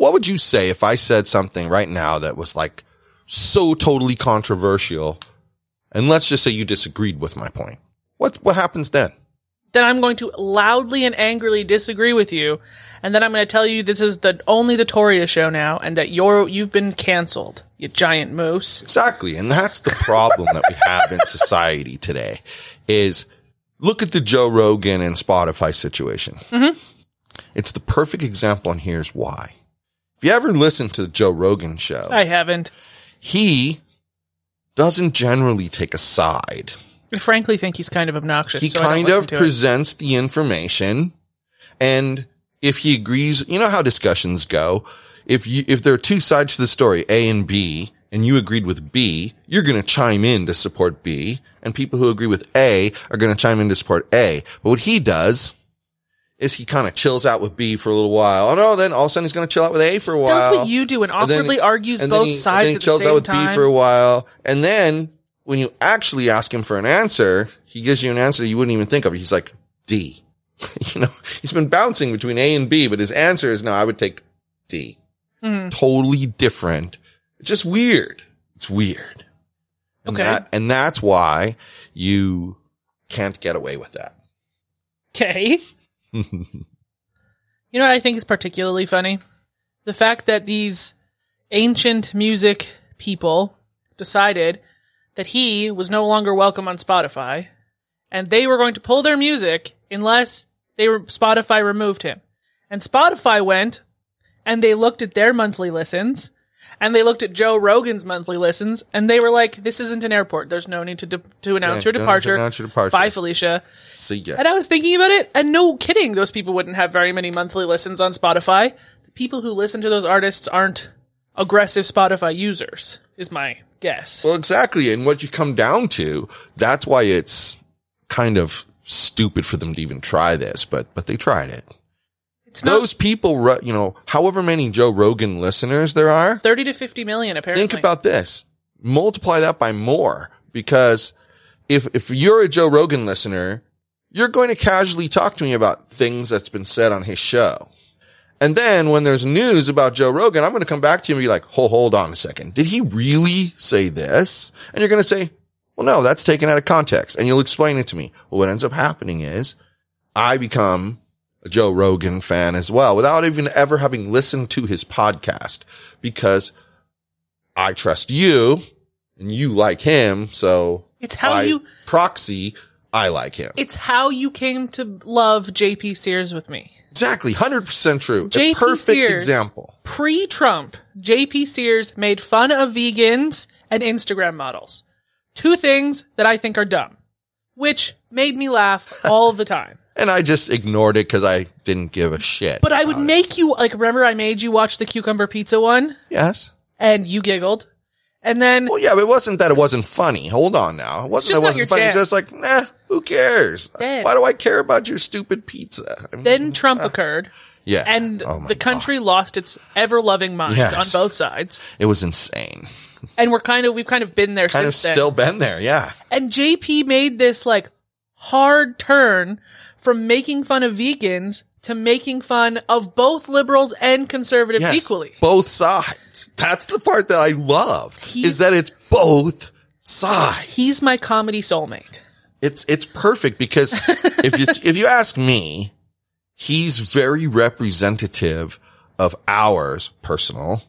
what would you say if I said something right now that was like so totally controversial? And let's just say you disagreed with my point. What what happens then? Then I'm going to loudly and angrily disagree with you, and then I'm going to tell you this is the only the Torya show now, and that you're you've been canceled, you giant moose. Exactly. And that's the problem that we have in society today is look at the Joe Rogan and Spotify situation. Mm-hmm. It's the perfect example and here's why. If you ever listen to the Joe Rogan show, I haven't. he doesn't generally take a side. I frankly think he's kind of obnoxious. he so kind of to it. presents the information and if he agrees you know how discussions go if you if there are two sides to the story a and b and you agreed with b you're going to chime in to support b and people who agree with a are going to chime in to support a but what he does is he kind of chills out with b for a little while oh no then all of a sudden he's going to chill out with a for a while Does what you do and And then- awkwardly argues and both he, sides and then he at the chills same out with time. B for a while, and then when you actually ask him for an answer, he gives you an answer you wouldn't even think of. He's like D. you know, he's been bouncing between A and B, but his answer is no. I would take D. Mhm. Totally different. It's just weird. It's weird. And Okay. that- and that's why you can't get away with that. Okay. You know what I think is particularly funny? The fact that these ancient music people decided that he was no longer welcome on Spotify and they were going to pull their music unless they Spotify removed him. And Spotify went and they looked at their monthly listens and they looked at Joe Rogan's monthly listens and they were like, this isn't an airport. There's no need to, de- to announce Yeah, your departure. announce your departure. Bye, Felicia. See ya. And I was thinking about it, and no kidding, those people wouldn't have very many monthly listens on Spotify. The people who listen to those artists aren't aggressive Spotify users, is my guess. Well, exactly. And what you come down to, that's why it's kind of stupid for them to even try this, but, but they tried it. It's Those people, you know, however many Joe Rogan listeners there are, 30 to 50 million, apparently. think about this. Multiply that by more because if, if you're a Joe Rogan listener, you're going to casually talk to me about things that's been said on his show. And then when there's news about Joe Rogan, I'm going to come back to you and be like, oh, hold on a second. Did he really say this? And you're going to say, well, no, that's taken out of context. And you'll explain it to me. Well, what ends up happening is I become a Joe Rogan fan as well without even ever having listened to his podcast because I trust you and you like him. So It's how by you, proxy, I like him. it's how you came to love JP Sears with me. Exactly. 100% true. JP a perfect Sears. example. Pre-Trump, JP Sears made fun of vegans and Instagram models. Two things that I think are dumb, which made me laugh all the time. And I just ignored it because I didn't give a shit. But I would about it. make you like remember I made you watch the cucumber pizza one Yes. and you giggled. And then Well, yeah, but it wasn't that it wasn't funny. Hold on now. It wasn't it wasn't funny. Just like, nah, who cares? Why do I care about your stupid pizza? I mean, then Trump uh, occurred yeah. and Oh the country lost its ever loving mind Yes. on both sides. It was insane. And we're kind of we've kind of been there Kind of since then. still been there. Yeah. And JP made this like hard turn from making fun of vegans to making fun of both liberals and conservatives Yes. equally. Both sides. That's the part that I love He's- is that it's both sides. He's my comedy soulmate. It's it's perfect because if you if you ask me, he's very representative of ours personal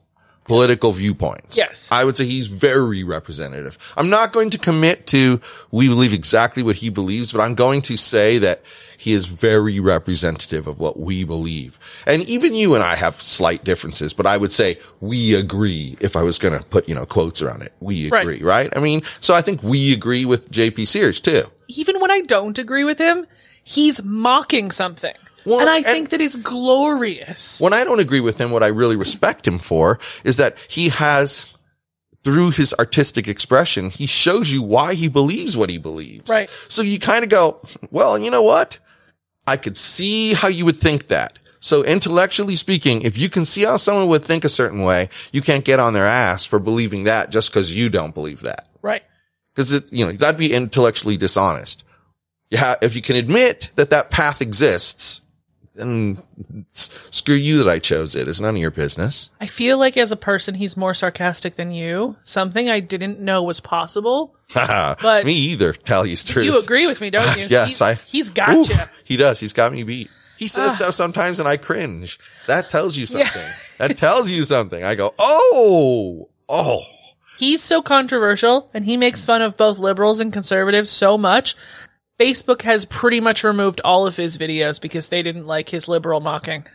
political viewpoints. Yes. I would say he's very representative. I'm not going to commit to we believe exactly what he believes, but I'm going to say that he is very representative of what we believe. And even you and I have slight differences, but I would say we agree if I was going to put, you know, quotes around it. We Right. agree, right? I mean, so I think we agree with JP Sears too. Even when I don't agree with him, he's mocking something. Well, and I think that it's glorious. when I don't agree with him, what I really respect him for is that he has, through his artistic expression, he shows you why he believes what he believes. Right. So you kind of go, well, you know what? I could see how you would think that. So intellectually speaking, if you can see how someone would think a certain way, you can't get on their ass for believing that just because you don't believe that. Right. Because it, you know, that'd be intellectually dishonest. Yeah. If you can admit that that path exists, then s- screw you that I chose it. It's none of your business. I feel like as a person, he's more sarcastic than you. Something I didn't know was possible. but me either. Tell you the truth. You agree with me, don't you? Yes, He's- I- He's got Oof, you. he does. He's got me beat. He says Ah. stuff sometimes and I cringe. That tells you Yeah. something. that tells you something. I go, oh, oh. He's so controversial and he makes fun of both liberals and conservatives so much. Facebook has pretty much removed all of his videos because they didn't like his liberal mocking.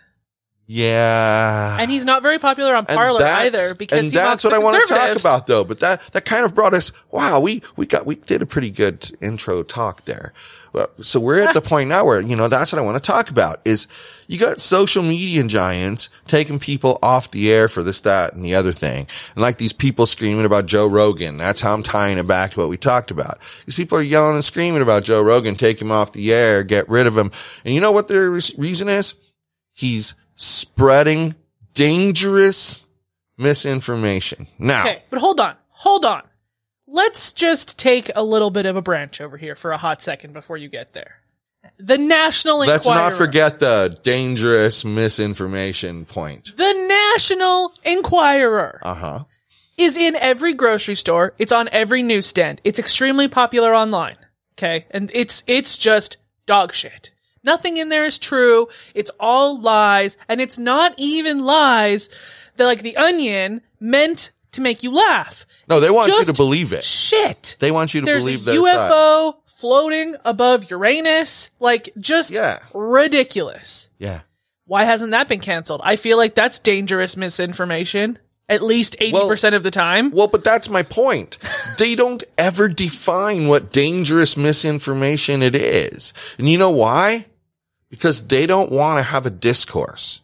Yeah. And he's not very popular on Parler either because and that's what I want to talk about though. But that that kind of brought us. Wow, we we got we did a pretty good intro talk there. So we're at the point now where you know that's what I want to talk about is you got social media giants taking people off the air for this, that, and the other thing, and like these people screaming about Joe Rogan. That's how I'm tying it back to what we talked about. These people are yelling and screaming about Joe Rogan, take him off the air, get rid of him. And you know what their re- reason is? He's spreading dangerous misinformation. Now, Okay, but hold on. Hold on. Let's just take a little bit of a branch over here for a hot second before you get there. The National Enquirer. let's not forget the dangerous misinformation point. The National Enquirer Uh huh. is in every grocery store. It's on every newsstand. It's extremely popular online. Okay. And it's, it's just dog shit. Nothing in there is true. It's all lies. And it's not even lies that like the onion meant to make you laugh. No, they want you to believe it. Shit. They want you to There's believe side. UFO floating above Uranus. Like just Yeah. ridiculous. Yeah. Why hasn't that been canceled? I feel like that's dangerous misinformation. At least 80% of the time. Well, but that's my point. they don't ever define what dangerous misinformation it is. And you know why? Because they don't want to have a discourse.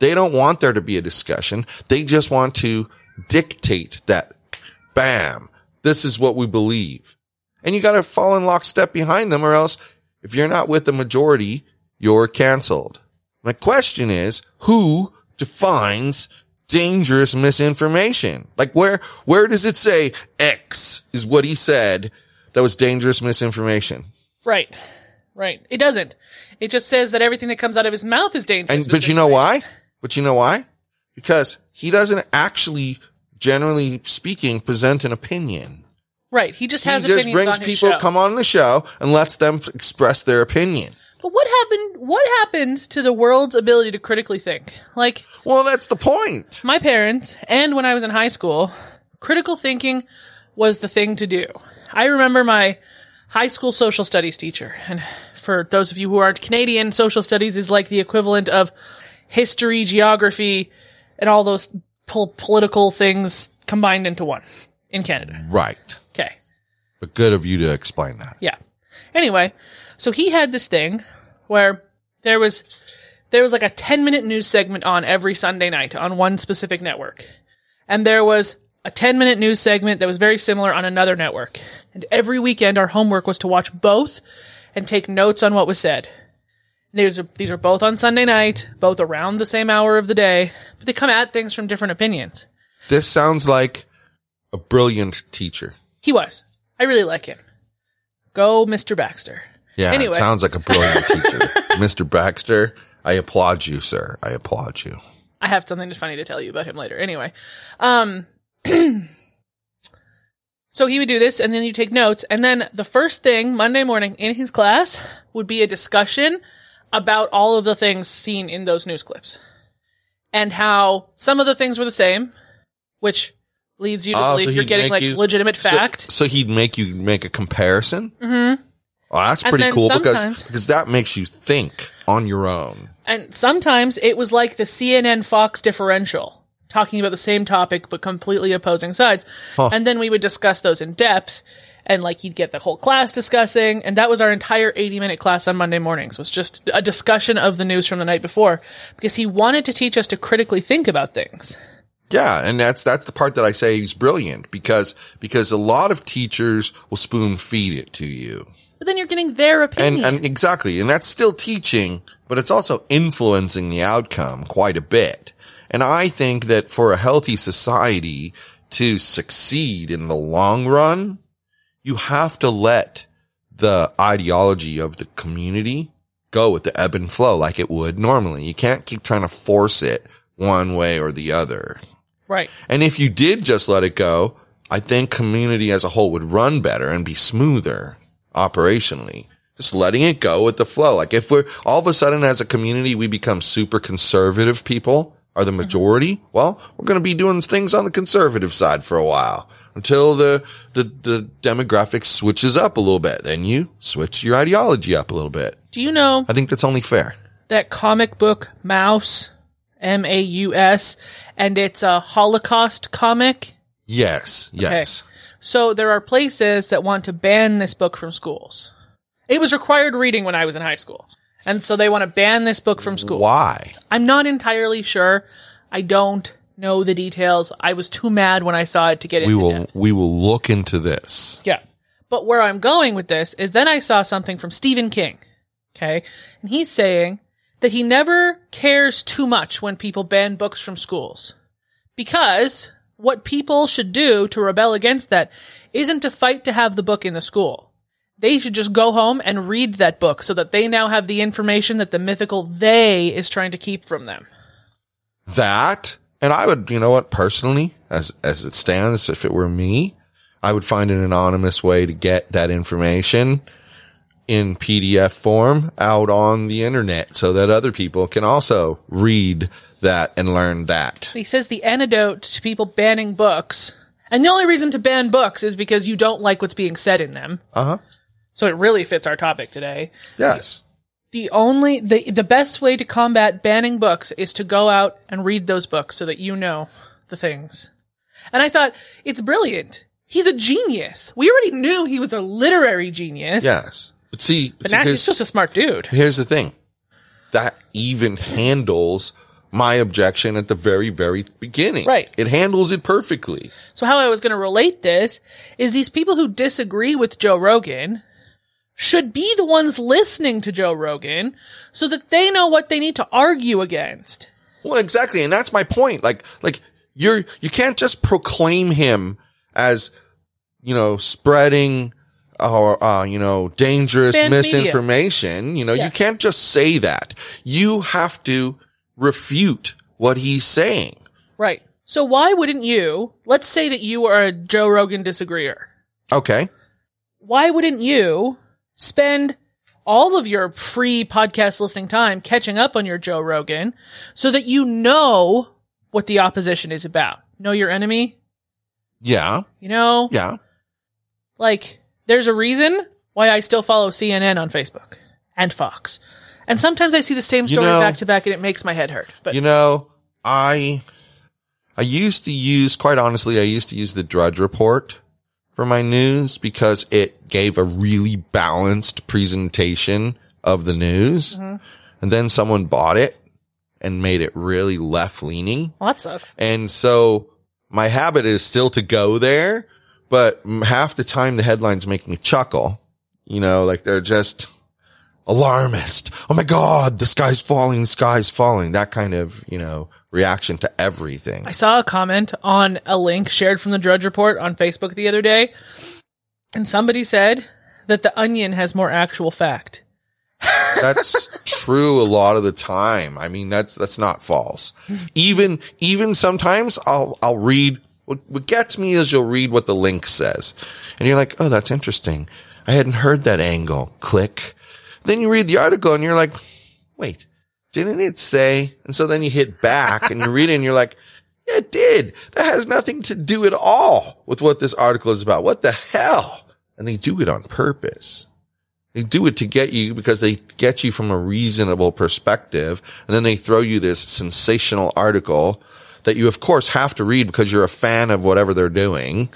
They don't want there to be a discussion. They just want to dictate that, bam, this is what we believe. And you got to fall in lockstep behind them or else if you're not with the majority, you're canceled. My question is, who defines dangerous misinformation? Like where, where does it say X is what he said that was dangerous misinformation? Right. Right. It doesn't. It just says that everything that comes out of his mouth is dangerous. And, but you know why? But you know why? Because he doesn't actually, generally speaking, present an opinion. Right. He just has He just opinions brings people show. come on the show and lets them express their opinion. but what happened? What happened to the world's ability to critically think? Like Well, that's the point. my parents, and when I was in high school, critical thinking was the thing to do. I remember my high school social studies teacher, and for those of you who aren't Canadian, social studies is like the equivalent of history, geography, and all those pol- political things combined into one in Canada. Right. Okay. But good of you to explain that. Yeah. Anyway, so he had this thing where there was there was like a 10 minute news segment on every Sunday night on one specific network. And there was a 10 minute news segment that was very similar on another network. And every weekend our homework was to watch both and take notes on what was said. These are, these are both on Sunday night, both around the same hour of the day, but they come at things from different opinions. This sounds like a brilliant teacher. He was. I really like him. Go, Mr. Baxter. Yeah, Anyway. it sounds like a brilliant teacher. Mr. Baxter, I applaud you, sir. I applaud you. I have something funny to tell you about him later. Anyway, um, so he would do this, and then you take notes, and then the first thing Monday morning in his class would be a discussion about all of the things seen in those news clips, and how some of the things were the same, which leads you to Oh, so believe you're getting like you- legitimate fact. So, he'd make you make a comparison. mm-hmm. Oh, that's And pretty cool because because that makes you think on your own. And sometimes it was like the CNN Fox differential, talking about the same topic but completely opposing sides. Huh. And then we would discuss those in depth. And like he'd get the whole class discussing, and that was our entire 80 minute class on Monday mornings was just a discussion of the news from the night before because he wanted to teach us to critically think about things. Yeah, and that's that's the part that I say he's brilliant because because a lot of teachers will spoon feed it to you. But then you're getting their And opinion. and exactly, and that's still teaching, but it's also influencing the outcome quite a bit. And I think that for a healthy society to succeed in the long run, you have to let the ideology of the community go with the ebb and flow like it would normally. You can't keep trying to force it one way or the other. right. And if you did just let it go, I think community as a whole would run better and be smoother operationally. Just letting it go with the flow. Like if we're all of a sudden as a community, we become super conservative people are the majority. Well, we're going to be doing things on the conservative side for a while until the, the, the demographic switches up a little bit. Then you switch your ideology up a little bit. Do you know I think that's only fair. that comic book Maus, M A U S, and it's a Holocaust comic? Yes. Yes. So there are places that want to ban this book from schools. It was required reading when I was in high school. And so they want to ban this book from school. Why? I'm not entirely sure. I don't know the details. I was too mad when I saw it to get into We into will, depth. we will look into this. Yeah. But where I'm going with this is then I saw something from Stephen King. Okay. And he's saying that he never cares too much when people ban books from schools. Because what people should do to rebel against that isn't to fight to have the book in the school. They should just go home and read that book so that they now have the information that the mythical they is trying to keep from them. that and i would you know what personally as as it stands if it were me i would find an anonymous way to get that information in pdf form out on the internet so that other people can also read that and learn that He says the antidote to people banning books, and the only reason to ban books is because you don't like what's being said in them. uh-huh So it really fits our topic today. yes The only the the best way to combat banning books is to go out and read those books so that you know the things. And I thought it's brilliant. He's a genius. We already knew he was a literary genius. yes but see, But see, now he's just a smart dude. here's the thing that even handles my objection at the very very beginning Right. it handles it perfectly So how I was going to relate this is these people who disagree with Joe Rogan should be the ones listening to Joe Rogan so that they know what they need to argue against. Well, exactly. And that's my point. Like, like you're, you can't just proclaim him as, you know, spreading or, uh, you know, dangerous media. misinformation. You know, Yeah. you can't just say that. You have to refute what he's saying. Right. So why wouldn't you, let's say that you are a Joe Rogan disagreeer. Okay. Why wouldn't you spend all of your free podcast listening time catching up on your Joe Rogan so that you know what the opposition is about? Know your enemy? Yeah. You know? Yeah. Like, there's a reason why I still follow CNN on Facebook and Fox. And sometimes I see the same You story know- back to back and it makes my head hurt. But You know, I, I used to use, quite honestly, I used to use the Drudge Report for my news because it gave a really balanced presentation of the news. Mm-hmm. And then someone bought it and made it really left leaning. well, that sucks. And so my habit is still to go there, but half the time the headlines make me chuckle. You know, like they're just alarmist. Oh my God, the sky's falling, the sky's falling. That kind of, you know, reaction to everything. I saw a comment on a link shared from the Drudge Report on Facebook the other day, and somebody said that the Onion has more actual fact. That's true a lot of the time. I mean, that's, that's not false. Even, even sometimes I'll, I'll read what, what gets me is you'll read what the link says and you're like, Oh, that's interesting. I hadn't heard that angle. Click. Then you read the article and you're like, wait, didn't it say? And so then you hit back and you read it and you're like, Yeah, it did. That has nothing to do at all with what this article is about. What the hell? And they do it on purpose. They do it to get you because they get you from a reasonable perspective. And then they throw you this sensational article that you of course have to read because you're a fan of whatever they're doing.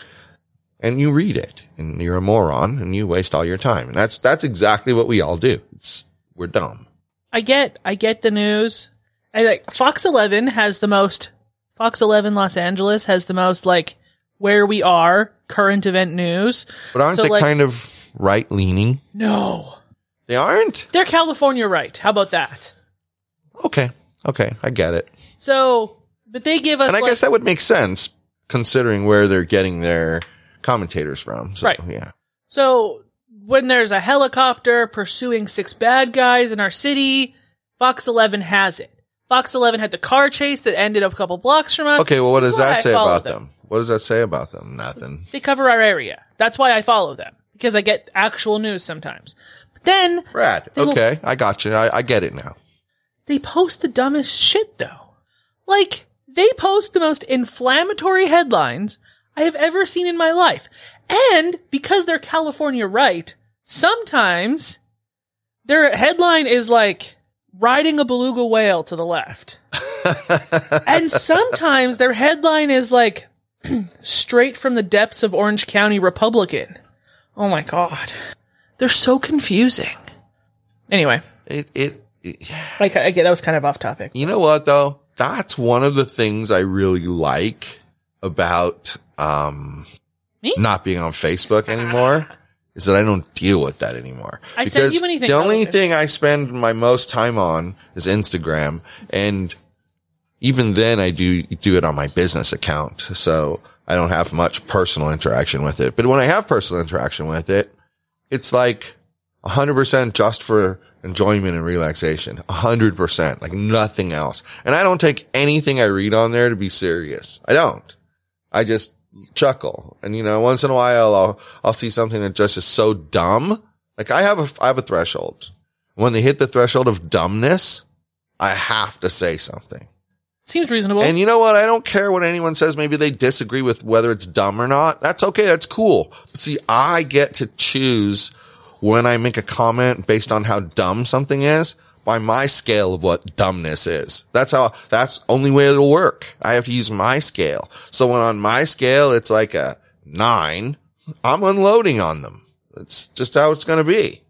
And you read it and you're a moron and you waste all your time. And that's, that's exactly what we all do. It's, we're dumb. I get I get the news. I like Fox 11 has the most Fox 11 Los Angeles has the most like where we are current event news. But aren't So, they like- kind of right leaning? No. They aren't? They're California right. How about that? Okay. Okay. I get it. So, but they give us And I like, guess that would make sense considering where they're getting their commentators from. So, Right. Yeah. So when there's a helicopter pursuing six bad guys in our city, Fox 11 has it. Fox 11 had the car chase that ended up a couple blocks from us. Okay. Well, what This does that I say about them? What does that say about them? Nothing. They cover our area. That's why I follow them because I get actual news sometimes. But then Brad. They will- Okay. I got you. I, I get it now. they post the dumbest shit though. Like they post the most inflammatory headlines I have ever seen in my life. And because they're California right, sometimes their headline is like riding a beluga whale to the left. and sometimes their headline is like straight from the depths of Orange County Republican. Oh my god. They're so confusing. Anyway, it, it, it, like I get that was kind of off topic. you know what though? That's one of the things I really like about, um, Me? not being on Facebook anymore. is that I don't deal with that anymore. I send you anything The only relevant. thing I spend my most time on is Instagram, and even then I do do it on my business account, so I don't have much personal interaction with it. But when I have personal interaction with it, it's like hundred percent just for enjoyment and relaxation. hundred percent, like nothing else. And I don't take anything I read on there to be serious. I don't. I just chuckle. And you know, once in a while I'll, I'll see something that just is so dumb. Like I have a, I have a threshold. When they hit the threshold of dumbness, I have to say something. Seems reasonable. And you know what? I don't care what anyone says. Maybe they disagree with whether it's dumb or not. That's okay. That's cool. But see, I get to choose when I make a comment based on how dumb something is by my scale of what dumbness is. That's how, that's only way it'll work. I have to use my scale. So when on my scale, it's like a nine, I'm unloading on them. That's just how it's going to be.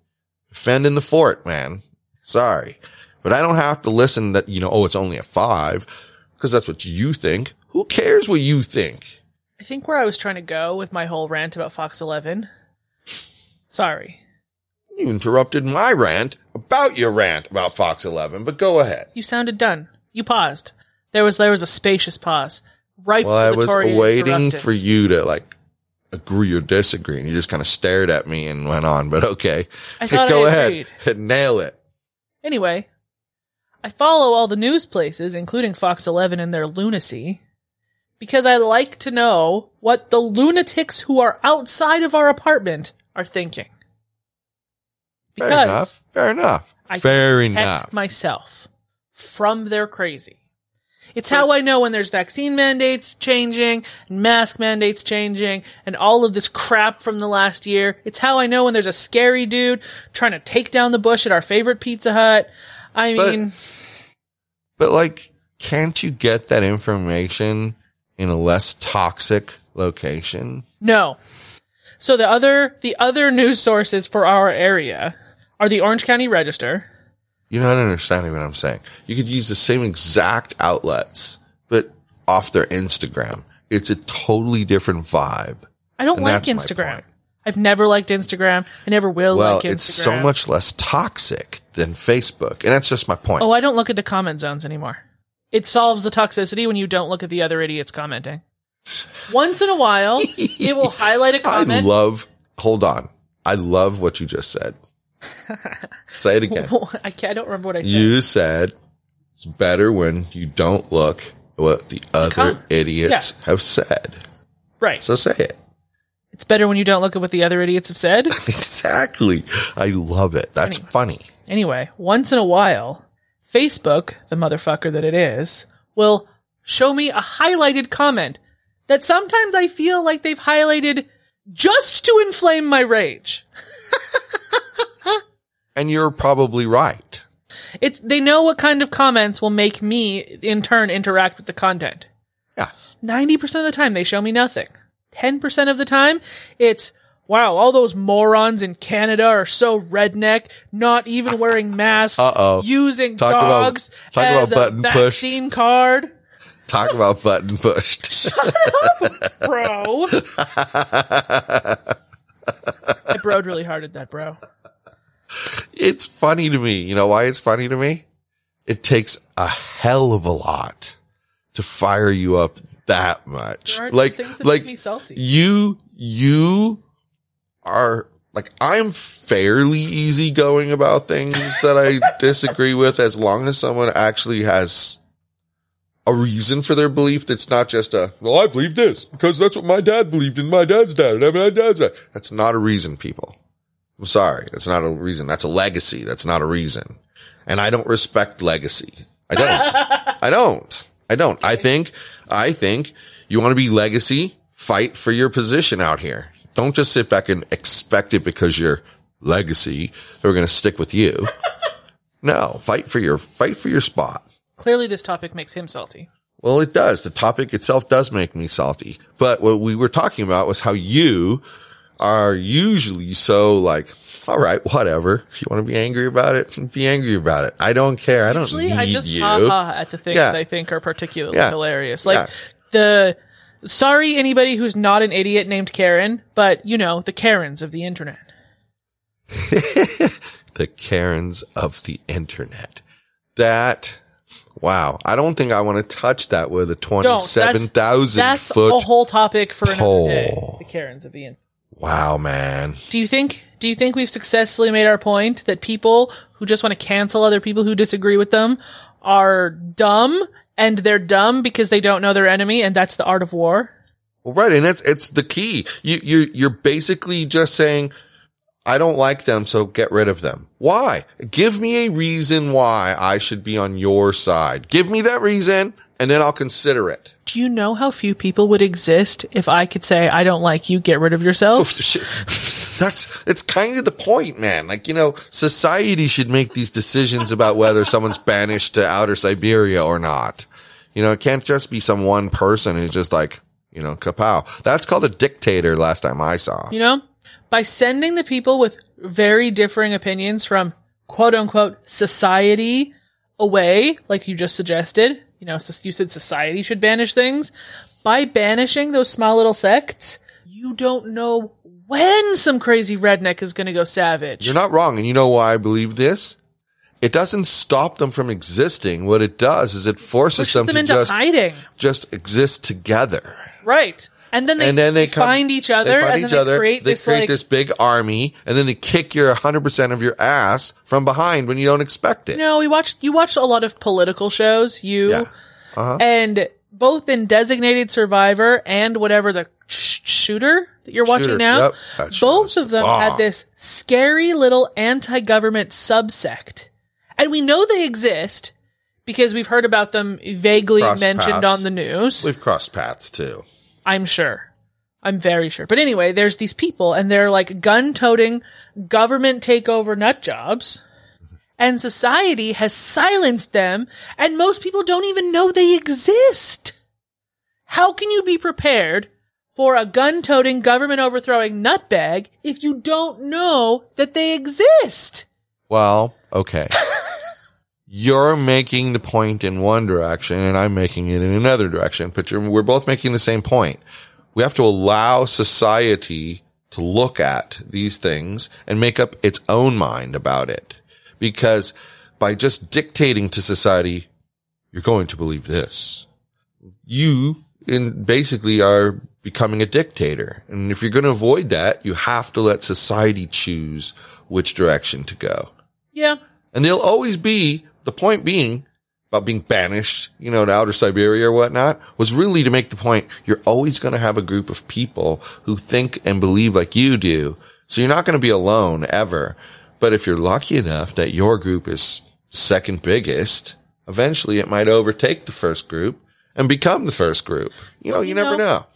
Defend in the fort, man. Sorry. But I don't have to listen that, you know, oh, it's only a five because that's what you think. Who cares what you think? I think where I was trying to go with my whole rant about Fox 11. Sorry. You interrupted my rant about your rant about Fox 11, but go ahead. You sounded done. You paused. There was there was a spacious pause. Right Well, I was waiting for you to like agree or disagree, and you just kind of stared at me and went on. But okay, I thought go I ahead, agreed. nail it. Anyway, I follow all the news places, including Fox 11 and their lunacy, because I like to know what the lunatics who are outside of our apartment are thinking. Fair enough. Fair enough. I Fair enough. myself from their crazy. It's how I know when there's vaccine mandates changing, and mask mandates changing, and all of this crap from the last year. It's how I know when there's a scary dude trying to take down the bush at our favorite Pizza Hut. I But- mean, But like, can't you get that information in a less toxic location? no. So the other the other news sources for our area are the Orange County Register, You're not understanding what I'm saying. You could use the same exact outlets, but off their Instagram. It's a totally different vibe. I don't And like Instagram. I've never liked Instagram. I never will Well, like Instagram. it's so much less toxic than Facebook. And that's just my point. Oh, I don't look at the comment zones anymore. It solves the toxicity when you don't look at the other idiots commenting. Once in a while, it will highlight a comment. I love, hold on. I love what you just said. Say it again. I, can't, I don't remember what I said. You said it's better when you don't look at what the other com- idiots have said. right. So say it. It's better when you don't look at what the other idiots have said. Exactly. I love it. That's Anyway. funny. Anyway, once in a while, Facebook, the motherfucker that it is, will show me a highlighted comment that sometimes I feel like they've highlighted just to inflame my rage. And you're probably right. It's they know what kind of comments will make me in turn interact with the content. Yeah. 90% of the time they show me nothing. 10% of the time it's wow, all those morons in Canada are so redneck, not even wearing masks, Uh-oh. using Talk about- dogs talk as about a button pushed. vaccine card. Talk about button pushed. up, Bro. I broed really hard at that, bro. it's funny to me. You know why it's funny to me? It takes a hell of a lot to fire you up that much. Like, like make me salty. you, you are like, I'm fairly easygoing about things that I disagree with as long as someone actually has a reason for their belief that's not just a, well, I believe this because that's what my dad believed and my dad's dad and my dad's dad. That's not a reason, people. I'm sorry. That's not a reason. That's a legacy. That's not a reason. And I don't respect legacy. I don't. I don't. I don't. I think, I think you want to be legacy, fight for your position out here. Don't just sit back and expect it because you're legacy. They're going to stick with you. No, fight for your, fight for your spot. Clearly this topic makes him salty. Well, it does. The topic itself does make me salty. But what we were talking about was how you are usually so like, all right, whatever. If you want to be angry about it, be angry about it. I don't care. I don't Usually need I just you. ha ha at the things Yeah. I think are particularly Yeah. hilarious. Like Yeah. the sorry anybody who's not an idiot named Karen, but you know, the Karens of the internet. the Karens of the internet. That, wow. I don't think I want to touch that with a 27,000 that's foot. a whole topic for another day. The Karens of the internet. wow, man. Do you think do you think we've successfully made our point that people who just want to cancel other people who disagree with them are dumb and they're dumb because they don't know their enemy and that's the art of war? Well, right. And it's, it's the key. You, you, you're basically just saying, I don't like them, so get rid of them. Why? Give me a reason why I should be on your side. Give me that reason and then I'll consider it. Do you know how few people would exist if I could say I don't like you, get rid of yourself? That's, it's kind of the point, man. Like, you know, society should make these decisions about whether someone's banished to outer Siberia or not. You know, it can't just be some one person who's just like, you know, kapow. That's called a dictator last time I saw. You know, by sending the people with very differing opinions from quote unquote society away, like you just suggested, you know, you said society should banish things. By banishing those small little sects, you don't know when some crazy redneck is going to go savage. You're not wrong. And you know why I believe this? It doesn't stop them from existing. What it does is it forces Pushes them, them to just, hiding. just exist together. Right. And then they, and then they come, find each other They find and each then they create they this create like this big army, and then they kick your 100% of your ass from behind when you don't expect it. You know, we watched you watched a lot of political shows, you Yeah. Uh-huh. and both in Designated Survivor and whatever the sh- shooter that you're watching Shooter, now, yep. Both of them bomb. had this scary little anti-government subsect, and we know they exist because we've heard about them vaguely Crossed mentioned paths. on the news. We've crossed paths too. I'm sure. I'm very sure. But anyway, there's these people and they're like gun toting government takeover nut jobs. And society has silenced them and most people don't even know they exist. How can you be prepared for a gun toting government overthrowing nutbag if you don't know that they exist? Well, okay. You're making the point in one direction and I'm making it in another direction, but you're, we're both making the same point. We have to allow society to look at these things and make up its own mind about it. Because by just dictating to society, you're going to believe this. You in basically are becoming a dictator. And if you're going to avoid that, you have to let society choose which direction to go. Yeah. And they'll always be, the point being about being banished, you know, to outer Siberia or whatnot was really to make the point you're always going to have a group of people who think and believe like you do. So you're not going to be alone ever. But if you're lucky enough that your group is second biggest, eventually it might overtake the first group and become the first group. You know, you, you never know, know.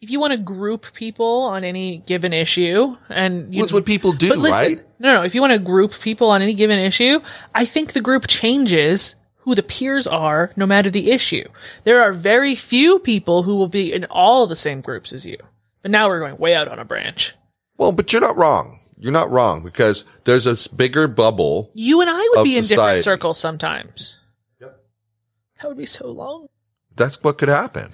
If you want to group people on any given issue, and you, That's what people do, listen, right? No, no. If you want to group people on any given issue, I think the group changes who the peers are, no matter the issue. There are very few people who will be in all the same groups as you. But now we're going way out on a branch. Well, but you're not wrong. You're not wrong because there's a s- bigger bubble. You and I would be in society. different circles sometimes. Yep. That would be so long. That's what could happen.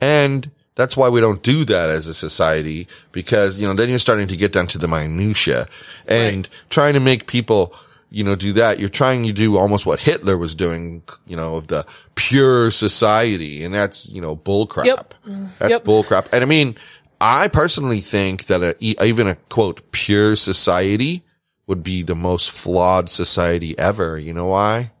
And that's why we don't do that as a society because, you know, then you're starting to get down to the minutia and trying to make people, you know, do that. You're trying to do almost what Hitler was doing, you know, of the pure society. And that's, you know, bullcrap. Yep. That's Yep. bullcrap. And I mean, I personally think that a, even a quote, pure society would be the most flawed society ever. You know why?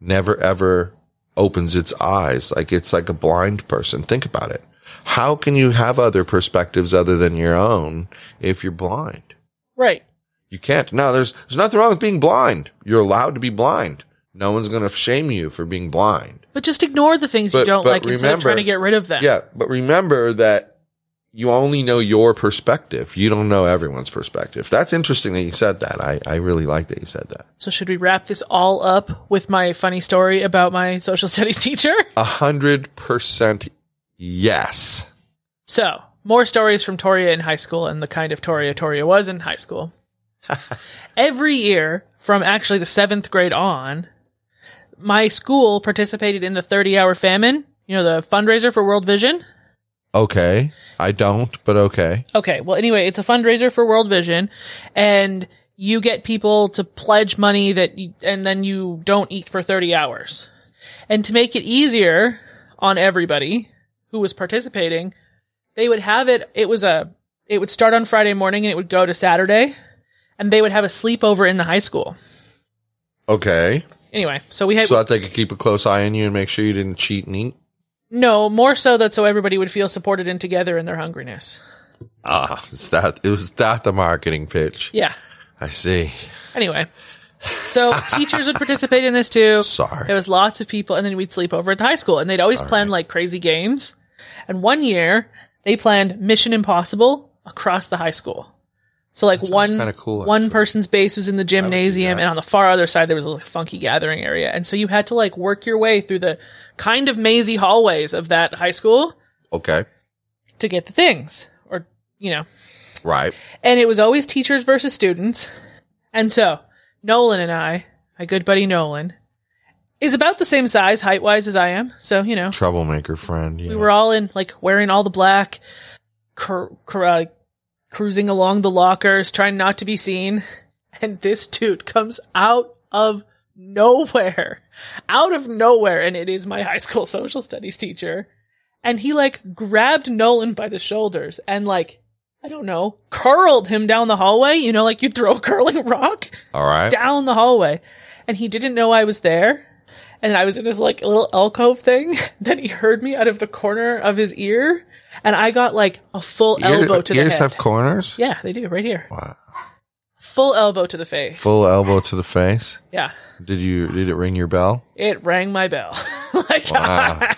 Never ever opens its eyes. Like it's like a blind person. Think about it. How can you have other perspectives other than your own if you're blind? Right. You can't. Now there's, there's nothing wrong with being blind. You're allowed to be blind. No one's going to shame you for being blind. But just ignore the things you don't but like instead of trying to get rid of them. Yeah, but remember that you only know your perspective. You don't know everyone's perspective. That's interesting that you said that. I, I really like that you said that. So should we wrap this all up with my funny story about my social studies teacher? A hundred percent yes. So, more stories from Torya in high school and the kind of Torya Torya was in high school. Every year, from actually the seventh grade on, my school participated in the 30 hour famine, you know, the fundraiser for World Vision. Okay. I don't, but okay. Okay, well, anyway, it's a fundraiser for World Vision, and you get people to pledge money that, you, and then you don't eat for 30 hours. And to make it easier on everybody who was participating, they would have it, it was a, it would start on Friday morning and it would go to Saturday, and they would have a sleepover in the high school. Okay. Anyway, so we had, So that they could keep a close eye on you and make sure you didn't cheat and eat. no, more so that so everybody would feel supported and together in their hungriness. Ah, is that, it was that the marketing pitch? Yeah. I see. Anyway, so teachers would participate in this too. Sorry. There was lots of people, and then we'd sleep over at the high school, and they'd always plan like crazy games. And one year, they planned Mission Impossible across the high school. So like one cool, one actually. person's base was in the gymnasium, and on the far other side there was a like, funky gathering area, and so you had to like work your way through the kind of mazy hallways of that high school Okay. to get the things, or you know, Right. and it was always teachers versus students. And so Nolan and I, my good buddy Nolan, is about the same size height wise as I am. So you know, Troublemaker friend. Yeah. we were all in like wearing all the black, cr- cr- uh, cruising along the lockers, trying not to be seen. And this dude comes out of nowhere, out of nowhere, and it is my high school social studies teacher. And he like grabbed Nolan by the shoulders and like, I don't know, curled him down the hallway. You know, like you throw a curling rock All right. down the hallway. And he didn't know I was there. And I was in this like little alcove thing. then he heard me out of the corner of his ear. And I got like a full Ear- elbow to the ears head. have corners? yeah, they do right here. Wow. Full elbow to the face. Full elbow to the face. Yeah. Did you, did it ring your bell? It rang my bell. like, Wow.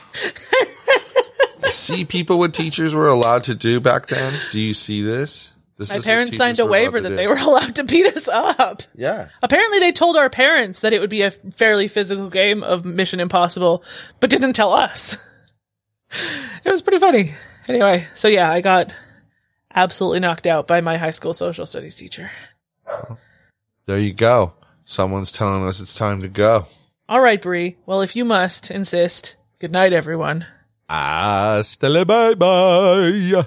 see people what teachers were allowed to do back then? Do you see this? This my parents signed a waiver that they were allowed to beat us up. Yeah. Apparently, they told our parents that it would be a fairly physical game of Mission Impossible, but didn't tell us. it was pretty funny. Anyway, so yeah, I got absolutely knocked out by my high school social studies teacher. There you go. Someone's telling us it's time to go. All right, Bree. Well, if you must insist, good night, everyone. Hasta la bye bye.